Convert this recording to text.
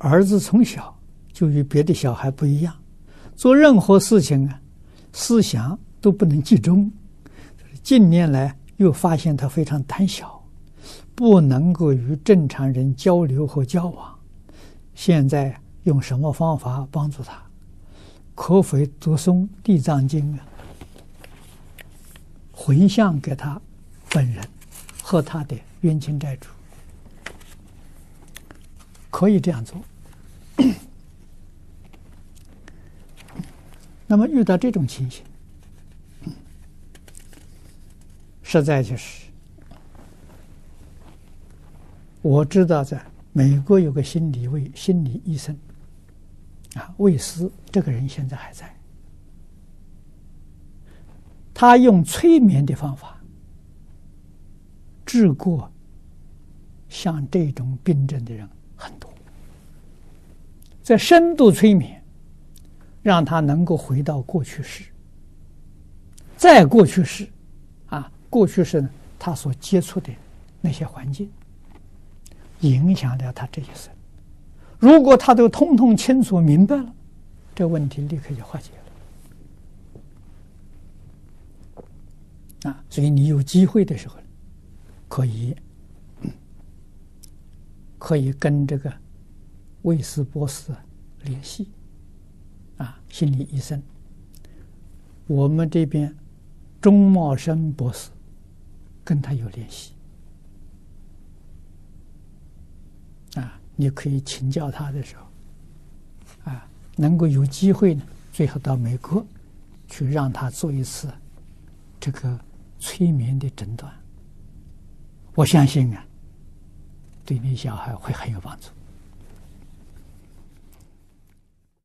儿子从小就与别的小孩不一样，做任何事情啊，思想都不能集中。近年来又发现他非常胆小，不能够与正常人交流和交往。现在用什么方法帮助他？可否读诵《地藏经》啊？回向给他本人和他的冤亲债主。可以这样做。那么遇到这种情形，实在就是，我知道在美国有个心理卫心理医生，啊，卫斯这个人现在还在，他用催眠的方法治过像这种病症的人。很多，在深度催眠，让他能够回到过去式，在过去式，啊，过去式呢，他所接触的那些环境，影响了他这一生。如果他都通通清楚明白了，这问题立刻就化解了。啊，所以你有机会的时候，可以。可以跟这个卫斯博士联系，啊，心理医生。我们这边钟茂生博士跟他有联系，啊，你可以请教他的时候，啊，能够有机会呢，最好到美国去让他做一次这个催眠的诊断。我相信啊。对你小孩会很有帮助。